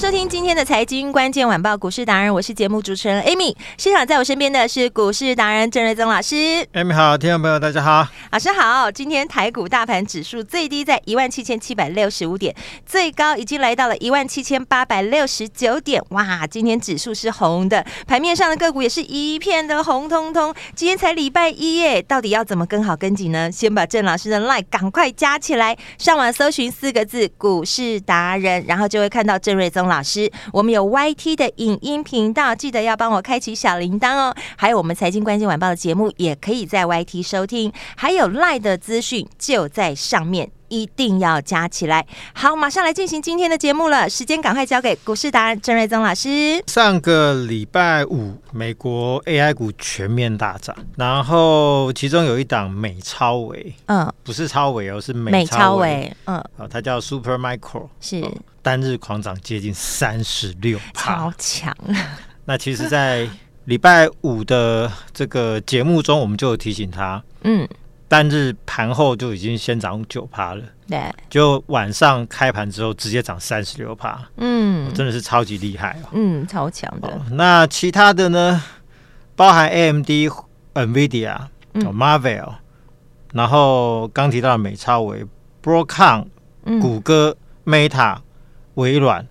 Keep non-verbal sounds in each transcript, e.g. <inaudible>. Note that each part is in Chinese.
收听今天的财经关键晚报股市达人，我是节目主持人 Amy。现场在我身边的是股市达人郑瑞宗老师。Amy 好，听众朋友大家好，老师好。今天台股大盘指数最低在一万七千七百六十五点，最高已经来到了一万七千八百六十九点。哇，今天指数是红的，盘面上的个股也是一片的红彤彤。今天才礼拜一耶，到底要怎么跟好跟紧呢？先把郑老师的 LINE 赶快加起来，上网搜寻四个字“股市达人”，然后就会看到郑瑞宗。老师，我们有 YT 的影音频道，记得要帮我开启小铃铛哦。还有我们财经关键晚报的节目，也可以在 YT 收听。还有 LINE 的资讯就在上面，一定要加起来。好，马上来进行今天的节目了。时间赶快交给股市达人郑瑞宗老师。上个礼拜五，美国 AI 股全面大涨，然后其中有一档美超微，嗯，不是超微哦，是美超微，嗯，啊，它叫 Super Micro，是。单日狂涨接近三十六，超强。<laughs> 那其实，在礼拜五的这个节目中，我们就有提醒他，嗯，单日盘后就已经先涨九趴了，对，就晚上开盘之后直接涨三十六趴，嗯，真的是超级厉害哦，嗯，超强的。那其他的呢，包含 AMD、NVIDIA、Marvell，然后刚提到的美超微、Broadcom、谷歌、Meta。微软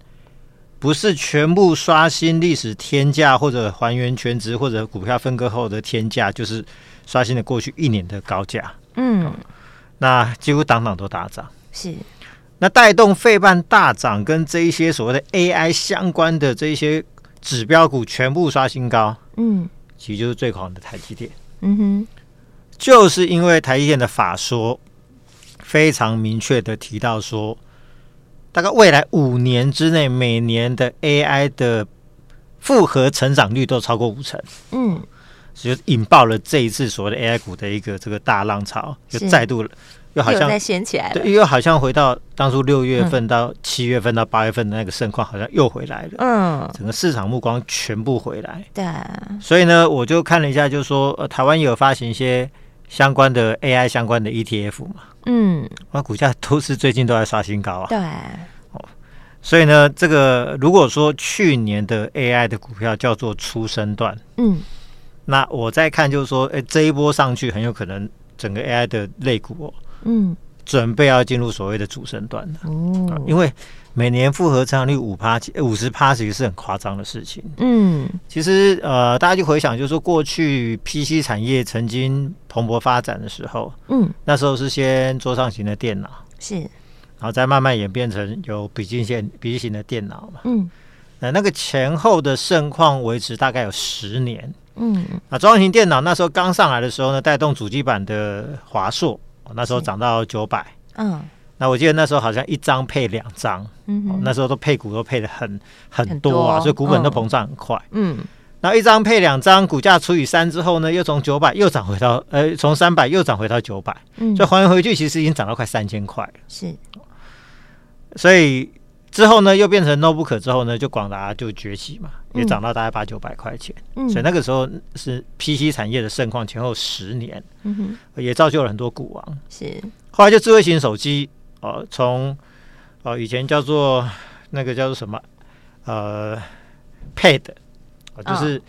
不是全部刷新历史天价，或者还原全值，或者股票分割后的天价，就是刷新了过去一年的高价。嗯，那几乎档档都大涨。是，那带动费半大涨，跟这一些所谓的 AI 相关的这一些指标股全部刷新高。嗯，其实就是最狂的台积电。嗯哼，就是因为台积电的法说非常明确的提到说。大概未来五年之内，每年的 AI 的复合成长率都超过五成，嗯，所以引爆了这一次所谓的 AI 股的一个这个大浪潮，就再度又好像掀起来了，对，又好像回到当初六月份到七月份到八月份的那个盛况，好像又回来了，嗯，整个市场目光全部回来，对，所以呢，我就看了一下，就是说，呃，台湾有发行一些相关的 AI 相关的 ETF 嘛。嗯，那股价都是最近都在刷新高啊。对，哦，所以呢，这个如果说去年的 AI 的股票叫做初生段，嗯，那我再看就是说，哎，这一波上去很有可能整个 AI 的类股哦，嗯，准备要进入所谓的主升段了。哦，因为。每年复合成长率五趴，五十趴其实是很夸张的事情。嗯，其实呃，大家就回想，就是说过去 PC 产业曾经蓬勃发展的时候，嗯，那时候是先桌上型的电脑，是，然后再慢慢演变成有笔记线、笔记型的电脑嘛。嗯，那那个前后的盛况维持大概有十年。嗯，啊桌上型电脑那时候刚上来的时候呢，带动主机板的华硕，那时候涨到九百。嗯。那我记得那时候好像一张配两张，嗯、哦，那时候都配股都配的很很多啊，多所以股本都膨胀很快，嗯，然后一张配两张，股价除以三之后呢，又从九百又涨回到，呃，从三百又涨回到九百，嗯，所以还原回去其实已经涨到快三千块了，是，所以之后呢又变成 notebook 之后呢，就广达就崛起嘛，也涨到大概八九百块钱，嗯，所以那个时候是 PC 产业的盛况前后十年，嗯哼，也造就了很多股王，是，后来就智慧型手机。哦，从哦以前叫做那个叫做什么呃 Pad，哦就是、哦、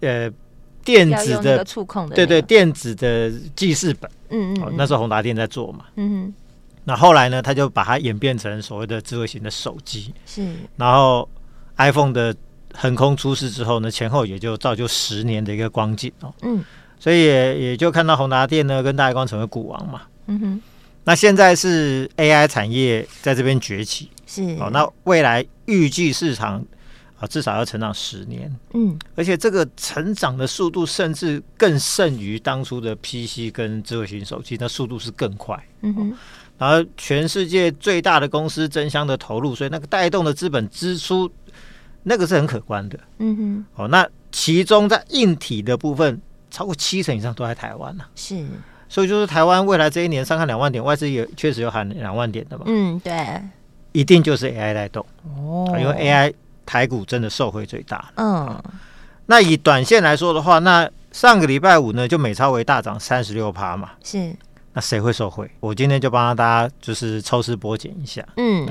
呃电子的触控的、那个，对对，电子的记事本，嗯，嗯那时候宏达电在做嘛，嗯哼，那后来呢，他就把它演变成所谓的智慧型的手机，是，然后 iPhone 的横空出世之后呢，前后也就造就十年的一个光景哦，嗯，所以也也就看到宏达电呢跟大立光成为股王嘛，嗯哼。那现在是 AI 产业在这边崛起，是哦。那未来预计市场啊，至少要成长十年。嗯，而且这个成长的速度甚至更胜于当初的 PC 跟智慧型手机，那速度是更快。嗯哼，然后全世界最大的公司争相的投入，所以那个带动的资本支出，那个是很可观的。嗯哼，哦，那其中在硬体的部分，超过七成以上都在台湾呢。是。所以就是台湾未来这一年上看两万点，外资也确实有喊两万点的嘛。嗯，对，一定就是 AI 带动哦，因为 AI 台股真的受惠最大。嗯，那以短线来说的话，那上个礼拜五呢，就美超为大涨三十六趴嘛。是，那谁会受惠？我今天就帮大家就是抽丝剥茧一下。嗯，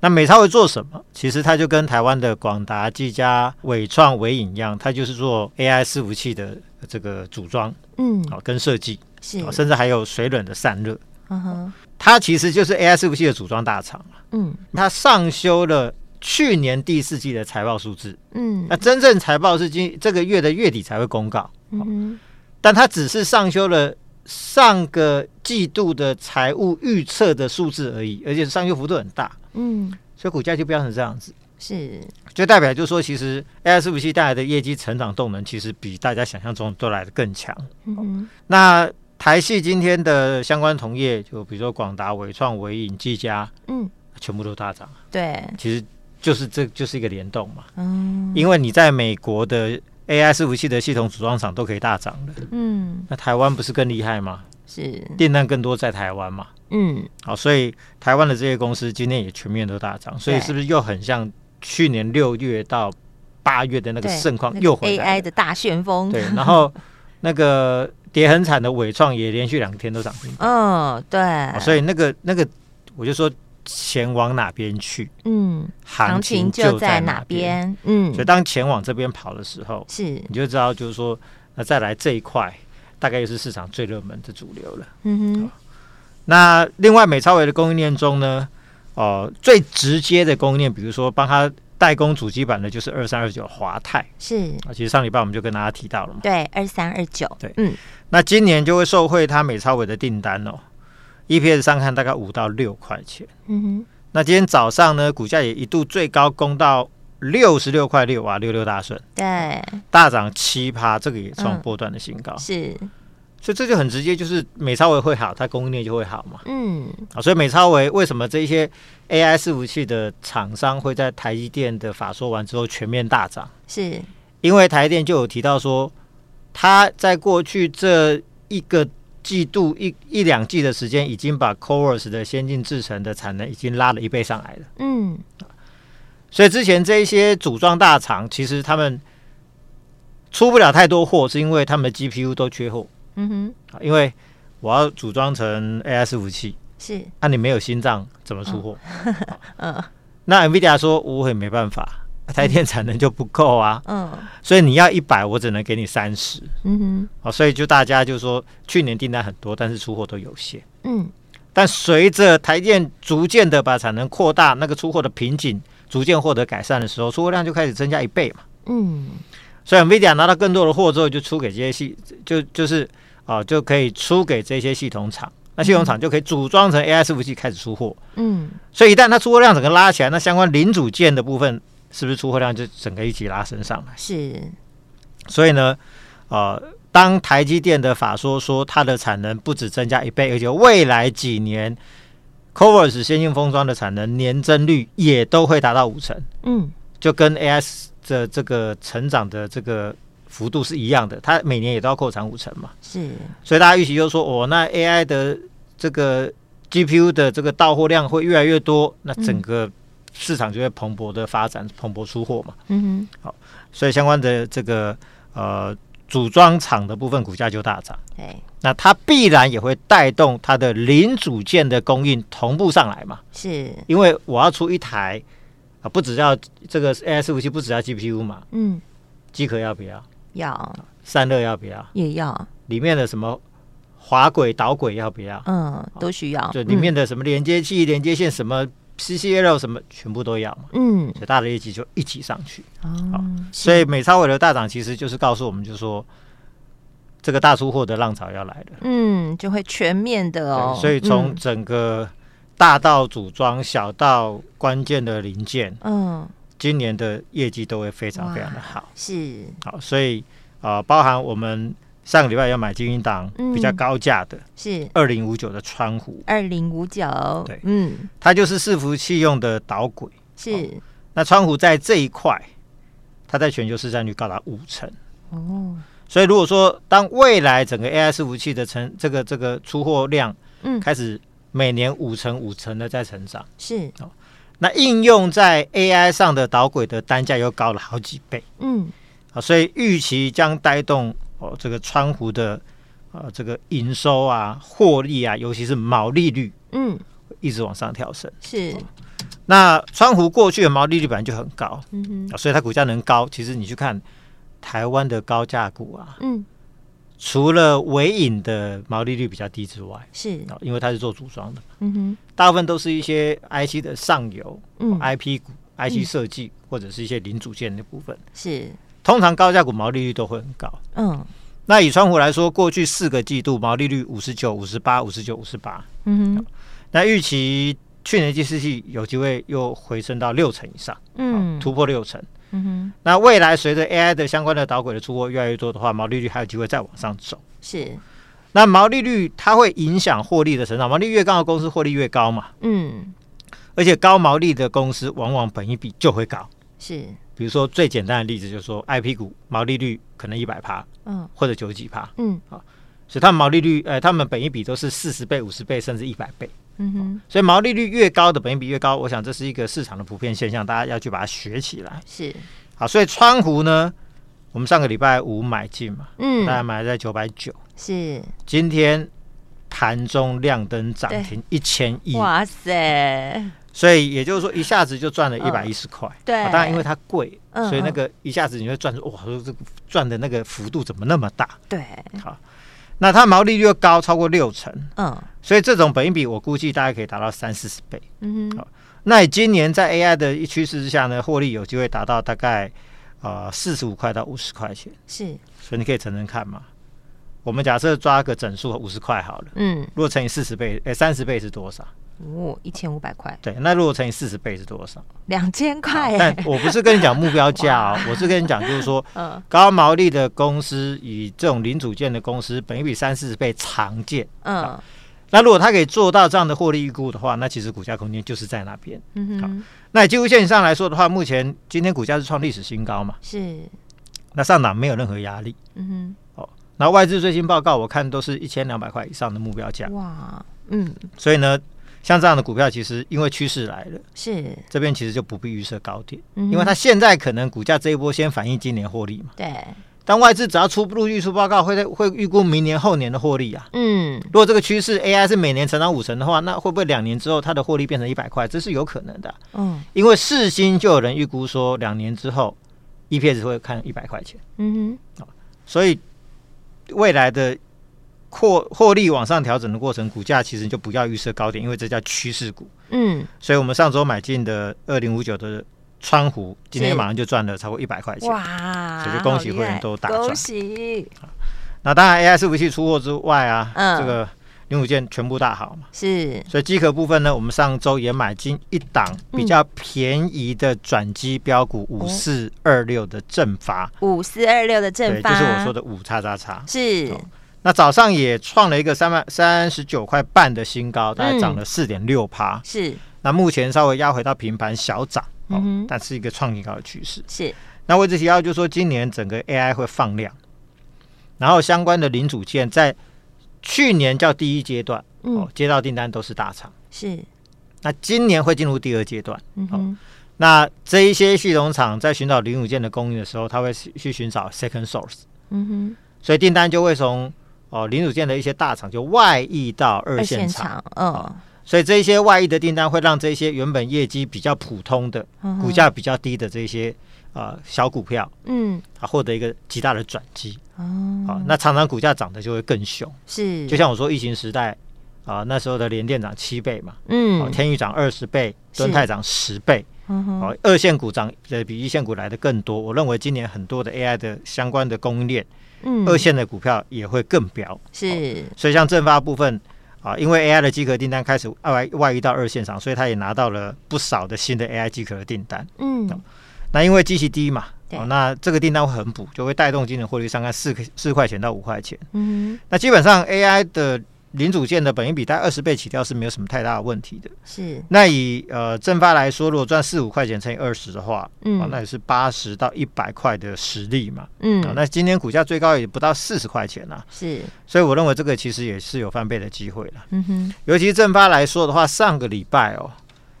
那美超会做什么？其实它就跟台湾的广达、技嘉、伟创、伟影一样，它就是做 AI 伺服器的这个组装，嗯，好跟设计。是，甚至还有水冷的散热，嗯哼，它其实就是 AI 伺服器的组装大厂。嗯，它上修了去年第四季的财报数字，嗯，那真正财报是今这个月的月底才会公告，嗯，但它只是上修了上个季度的财务预测的数字而已，而且上修幅度很大，嗯，所以股价就变成这样子，是，就代表就是说，其实 AI 伺服器带来的业绩成长动能，其实比大家想象中都来的更强，嗯，那。台系今天的相关同业，就比如说广达、伟创、伟影、技嘉，嗯，全部都大涨。对，其实就是这就是一个联动嘛。嗯，因为你在美国的 AI 伺服器的系统组装厂都可以大涨的。嗯，那台湾不是更厉害吗？是，订单更多在台湾嘛。嗯，好，所以台湾的这些公司今天也全面都大涨，所以是不是又很像去年六月到八月的那个盛况又回来 AI 的大旋风？对，然后那个。跌很惨的伟创也连续两天都涨停。嗯，对。所以那个那个，我就说钱往哪边去，嗯，行情就在哪边，嗯。所以当钱往这边跑的时候，是你就知道，就是说，那再来这一块，大概又是市场最热门的主流了。嗯哼。那另外美超维的供应链中呢，哦，最直接的供应链，比如说帮他。代工主机板的就是二三二九华泰。是。啊，其实上礼拜我们就跟大家提到了嘛，对，二三二九，对，嗯，那今年就会受惠他美超伟的订单哦，EPS 上看大概五到六块钱，嗯哼，那今天早上呢，股价也一度最高攻到六十六块六啊，六六大顺，对，大涨七趴，这个也创波段的新高，嗯、是。所以这就很直接，就是美超维会好，它供应链就会好嘛。嗯，啊，所以美超维为什么这些 AI 伺服器的厂商会在台积电的法说完之后全面大涨？是因为台积电就有提到说，他在过去这一个季度一一两季的时间，已经把 CoWoS 的先进制程的产能已经拉了一倍上来了。嗯，所以之前这一些组装大厂，其实他们出不了太多货，是因为他们的 GPU 都缺货。嗯哼，因为我要组装成 AI 伺服器，是，那你没有心脏怎么出货？<laughs> 嗯，那 NVIDIA 说我也没办法，台电产能就不够啊。嗯，所以你要一百，我只能给你三十。嗯哼，好，所以就大家就说去年订单很多，但是出货都有限。嗯，但随着台电逐渐的把产能扩大，那个出货的瓶颈逐渐获得改善的时候，出货量就开始增加一倍嘛。嗯，所以 NVIDIA 拿到更多的货之后，就出给这些系，就就是。哦，就可以出给这些系统厂，那系统厂就可以组装成 AI 伺服器开始出货。嗯，所以一旦它出货量整个拉起来，那相关零组件的部分是不是出货量就整个一起拉升上来？是。所以呢，呃，当台积电的法说说它的产能不止增加一倍，而且未来几年 c o v e r s 先进封装的产能年增率也都会达到五成。嗯，就跟 AI 的这个成长的这个。幅度是一样的，它每年也都要扩产五成嘛，是，所以大家预期就是说，哦，那 AI 的这个 GPU 的这个到货量会越来越多，那整个市场就会蓬勃的发展，蓬勃出货嘛。嗯哼，好，所以相关的这个呃组装厂的部分股价就大涨，对，那它必然也会带动它的零组件的供应同步上来嘛，是，因为我要出一台啊，不只要这个 AI 服务器，不只要 GPU 嘛，嗯，机壳要不要？要散热要不要？也要里面的什么滑轨导轨要不要？嗯，都需要。就里面的什么连接器、连接线、什么 CCL 什么，全部都要嘛。嗯，所以大的业绩就一起上去。哦，所以美超伟的大涨，其实就是告诉我们，就是说这个大出货的浪潮要来了。嗯，就会全面的哦。所以从整个大到组装，小到关键的零件，嗯，今年的业绩都会非常非常的好。是。好，所以啊、呃，包含我们上个礼拜要买精英档比较高价的，是。二零五九的川湖，二零五九，对，嗯，它就是伺服器用的导轨，是、哦。那川湖在这一块，它在全球市占率高达五成。哦。所以如果说当未来整个 AI 伺服器的成这个这个出货量，嗯，开始每年五成五成的在成长，是。哦。那应用在 AI 上的导轨的单价又高了好几倍，嗯，啊，所以预期将带动哦这个川湖的呃这个营收啊、获利啊，尤其是毛利率，嗯，一直往上跳升。是。那川湖过去的毛利率本来就很高，嗯哼，所以它股价能高，其实你去看。台湾的高价股啊，嗯，除了尾影的毛利率比较低之外，是。啊，因为它是做组装的，嗯哼，大部分都是一些 IC 的上游，嗯，IP 股、IC 设计、嗯、或者是一些零组件的部分，是。通常高价股毛利率都会很高，嗯，那以川湖来说，过去四个季度毛利率五十九、五十八、五十九、五十八，嗯哼，那预期去年第四季有机会又回升到六成以上，嗯，突破六成。嗯哼，那未来随着 AI 的相关的导轨的出货越来越多的话，毛利率还有机会再往上走。是，那毛利率它会影响获利的成长，毛利越高的公司获利越高嘛。嗯，而且高毛利的公司往往本益比就会高。是，比如说最简单的例子就是说，IP 股毛利率可能一百趴，嗯，或者九十几趴，嗯，好，所以它毛利率，呃，他们本益比都是四十倍、五十倍甚至一百倍。嗯哼，所以毛利率越高的本益比越高，我想这是一个市场的普遍现象，大家要去把它学起来。是，好，所以川湖呢，我们上个礼拜五买进嘛，嗯，大概买在九百九，是，今天盘中亮灯涨停一千亿，哇塞！所以也就是说一下子就赚了一百一十块，对，当然因为它贵，所以那个一下子你会赚出哇，说这个赚的那个幅度怎么那么大？对，好。那它毛利率又高，超过六成，嗯，所以这种本益比我估计大概可以达到三四十倍，嗯哼，好，那今年在 AI 的一趋势之下呢，获利有机会达到大概呃四十五块到五十块钱，是，所以你可以乘乘看嘛，我们假设抓个整数五十块好了，嗯，如果乘以四十倍，哎，三十倍是多少？哦，一千五百块。对，那如果乘以四十倍是多少？两千块。但我不是跟你讲目标价 <laughs> 哦，我是跟你讲，就是说，<laughs> 嗯高毛利的公司以这种零组件的公司，本一比三四十倍常见。嗯。那如果它可以做到这样的获利预估的话，那其实股价空间就是在那边。嗯哼。那技术线上来说的话，目前今天股价是创历史新高嘛？是。那上涨没有任何压力。嗯哼。哦，那外资最新报告我看都是一千两百块以上的目标价。哇。嗯。所以呢？像这样的股票，其实因为趋势来了，是这边其实就不必预设高点，嗯、因为它现在可能股价这一波先反映今年获利嘛。对。但外资只要出陆续出报告，会在会预估明年后年的获利啊。嗯。如果这个趋势 AI 是每年成长五成的话，那会不会两年之后它的获利变成一百块？这是有可能的。嗯。因为世芯就有人预估说，两年之后 EPS 会看一百块钱。嗯哼。所以未来的。获获利往上调整的过程，股价其实就不要预设高点，因为这叫趋势股。嗯，所以我们上周买进的二零五九的川湖，今天马上就赚了超过一百块钱。哇！所以就恭喜会员都大赚。恭喜！那当然，AI 伺服器出货之外啊，嗯、这个零五件全部大好嘛。是。所以机壳部分呢，我们上周也买进一档比较便宜的转机标股五四二六的正发。五四二六的正发，就是我说的五叉叉叉。是。那早上也创了一个三万三十九块半的新高，大概涨了四点六趴。是，那目前稍微压回到平盘小涨，嗯哼，但是一个创新高的趋势。是，那位置提到就是说，今年整个 AI 会放量，然后相关的零组件在去年叫第一阶段，哦，接到订单都是大厂。是，那今年会进入第二阶段。嗯哼，那这一些系统厂在寻找零组件的供应的时候，他会去寻找 second source。嗯哼，所以订单就会从哦，零组件的一些大厂就外溢到二线厂，嗯、哦，所以这一些外溢的订单会让这些原本业绩比较普通的、嗯、股价比较低的这些啊、呃、小股票，嗯，啊获得一个极大的转机，哦，啊，那常常股价涨得就会更凶，是，就像我说疫情时代啊、呃，那时候的联电涨七倍嘛，嗯，天宇涨二十倍，敦泰涨十倍，嗯哼，哦，二线股涨的比一线股来的更多，我认为今年很多的 AI 的相关的供应链。嗯，二线的股票也会更飙，是、哦，所以像正发部分啊，因为 AI 的机壳订单开始外外移到二线上，所以他也拿到了不少的新的 AI 机壳的订单。嗯、哦，那因为机器低嘛，哦，那这个订单会很补，就会带动今年获利上看四四块钱到五块钱。嗯，那基本上 AI 的。零组件的本益比大概二十倍起跳是没有什么太大的问题的。是。那以呃正发来说，如果赚四五块钱乘以二十的话，嗯，那也是八十到一百块的实力嘛。嗯。那今天股价最高也不到四十块钱呐。是。所以我认为这个其实也是有翻倍的机会了。嗯哼。尤其正发来说的话，上个礼拜哦，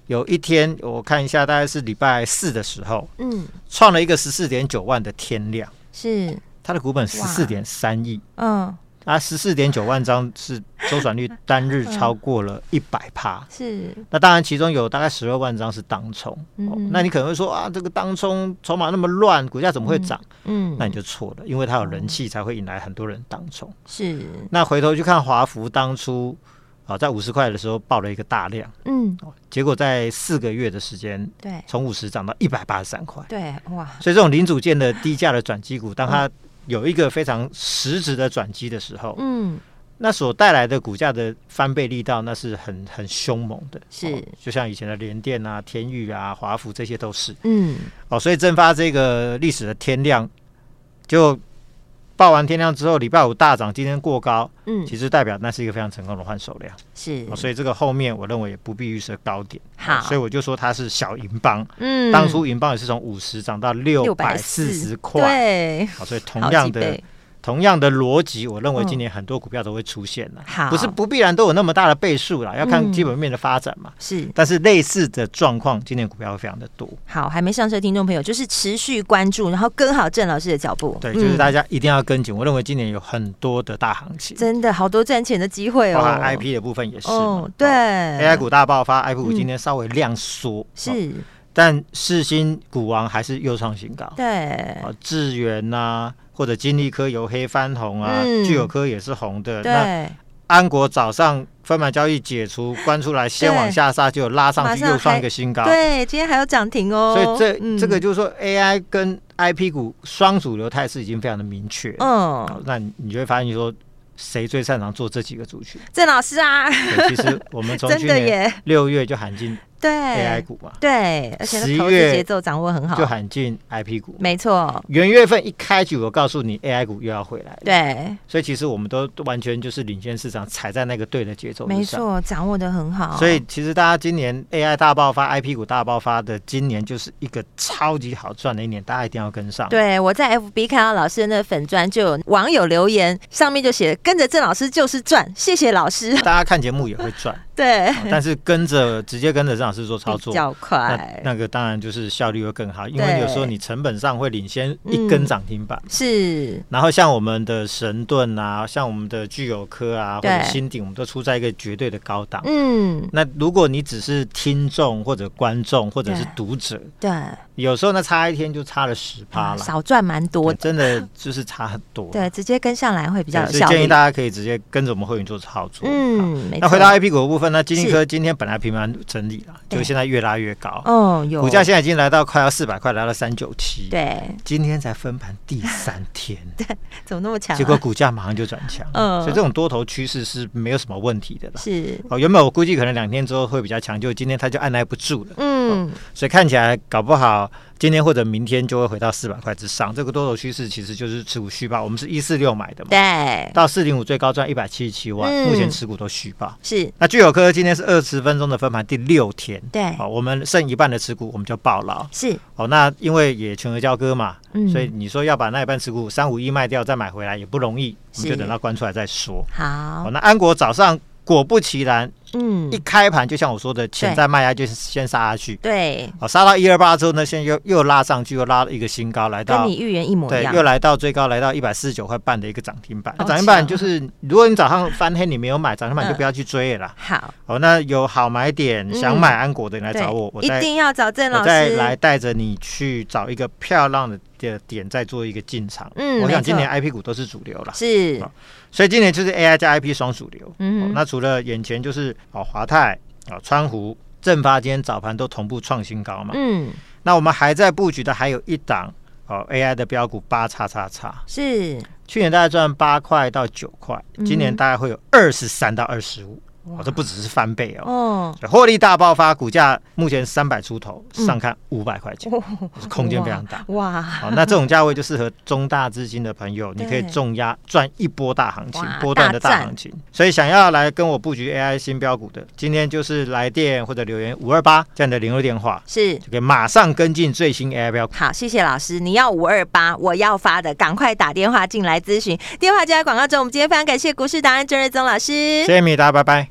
有一天我看一下，大概是礼拜四的时候，嗯，创了一个十四点九万的天量。是。它的股本十四点三亿。嗯。啊，十四点九万张是周转率单日超过了一百趴，是。那当然，其中有大概十二万张是当冲。嗯、哦，那你可能会说啊，这个当冲筹码那么乱，股价怎么会涨？嗯，那你就错了，因为它有人气才会引来很多人当冲。是。那回头去看华孚当初啊，在五十块的时候爆了一个大量，嗯，结果在四个月的时间，对，从五十涨到一百八十三块，对，哇。所以这种零组件的低价的转机股，当它有一个非常实质的转机的时候，嗯，那所带来的股价的翻倍力道，那是很很凶猛的，是、哦，就像以前的联电啊、天宇啊、华孚这些都是，嗯，哦，所以正发这个历史的天量就。报完天量之后，礼拜五大涨，今天过高，嗯，其实代表那是一个非常成功的换手量，是，所以这个后面我认为也不必预设高点，好，所以我就说它是小银邦，嗯，当初银邦也是从五十涨到六百四十块，对，好，所以同样的。同样的逻辑，我认为今年很多股票都会出现了，好，不是不必然都有那么大的倍数啦，要看基本面的发展嘛。是，但是类似的状况，今年股票会非常的多。好，还没上车的听众朋友，就是持续关注，然后跟好郑老师的脚步。对，就是大家一定要跟紧。我认为今年有很多的大行情，真的好多赚钱的机会哦。I P 的部分也是，哦对，A I 股大爆发，I P 股今天稍微量缩，是，但世芯股王还是又创新高。对，啊，智源呐。或者金利科由黑翻红啊，聚友科也是红的。那安国早上分盘交易解除关出来，先往下杀，就拉上去又创一个新高。对，今天还有涨停哦。所以这这个就是说，AI 跟 IP 股双主流态势已经非常的明确。嗯，那你就会发现，说谁最擅长做这几个族群？郑老师啊，其实我们从 <laughs> 去年六月就喊进。对 AI 股嘛，对，而且投资节奏掌握很好，就喊进 IP 股，没错。元月份一开局，我告诉你 AI 股又要回来，对。所以其实我们都完全就是领先市场，踩在那个对的节奏，没错，掌握的很好。所以其实大家今年 AI 大爆发，IP 股大爆发的今年就是一个超级好赚的一年，大家一定要跟上。对，我在 FB 看到老师的那个粉砖，就有网友留言，上面就写跟着郑老师就是赚，谢谢老师。大家看节目也会赚。对，但是跟着直接跟着张老师做操作比较快，那个当然就是效率会更好，因为有时候你成本上会领先一根涨停板。是，然后像我们的神盾啊，像我们的聚友科啊，或者新鼎，我们都出在一个绝对的高档。嗯，那如果你只是听众或者观众或者是读者，对，有时候呢差一天就差了十趴了，少赚蛮多的，真的就是差很多。对，直接跟上来会比较有效率。建议大家可以直接跟着我们会员做操作。嗯，那回到 IP 股的部分。那金立科今天本来平盘整理了，就现在越拉越高。哦，有股价现在已经来到快要四百块，来到三九七。对，今天才分盘第三天，<laughs> 对，怎么那么强？结果股价马上就转强。嗯，所以这种多头趋势是没有什么问题的了。是哦，原本我估计可能两天之后会比较强，就今天它就按捺不住了。嗯，所以看起来搞不好。今天或者明天就会回到四百块之上，这个多头趋势其实就是持股续报。我们是一四六买的嘛，对，到四零五最高赚一百七十七万，嗯、目前持股都续报。是，那聚友科今天是二十分钟的分盘第六天，对，好，我们剩一半的持股，我们就爆了。是，哦，那因为也全额交割嘛，嗯、所以你说要把那一半持股三五一卖掉再买回来也不容易，我们就等到关出来再说。好，好，那安国早上。果不其然，嗯，一开盘就像我说的，潜在卖压就是先杀下去，对，好，杀到一二八之后呢，现在又又拉上去，又拉了一个新高，来到跟你预言一模一样，对，又来到最高，来到一百四十九块半的一个涨停板。涨停板就是，如果你早上翻黑你没有买涨停板，就不要去追了。好，哦，那有好买点想买安国的你来找我，我一定要找郑老师，我再来带着你去找一个漂亮的的点，再做一个进场。嗯，我想今年 IP 股都是主流了，是。所以今年就是 AI 加 IP 双主流。嗯、哦，那除了眼前就是哦华泰啊、哦、川湖、正发今天早盘都同步创新高嘛。嗯，那我们还在布局的还有一档哦 AI 的标股八叉叉叉。是，去年大概赚八块到九块，今年大概会有二十三到二十五。哦，这不只是翻倍哦，嗯，获利大爆发，股价目前三百出头，上看五百块钱，空间非常大 <laughs> 哇。好，那这种价位就适合中大资金的朋友，你可以重压赚一波大行情，波段的大行情。所以想要来跟我布局 AI 新标股的，今天就是来电或者留言五二八这样的零二电话，是就可以马上跟进最新 AI 标股。好，谢谢老师，你要五二八，我要发的，赶快打电话进来咨询，电话就在广告中。我们今天非常感谢股市达人郑瑞宗老师，谢谢米达，拜拜。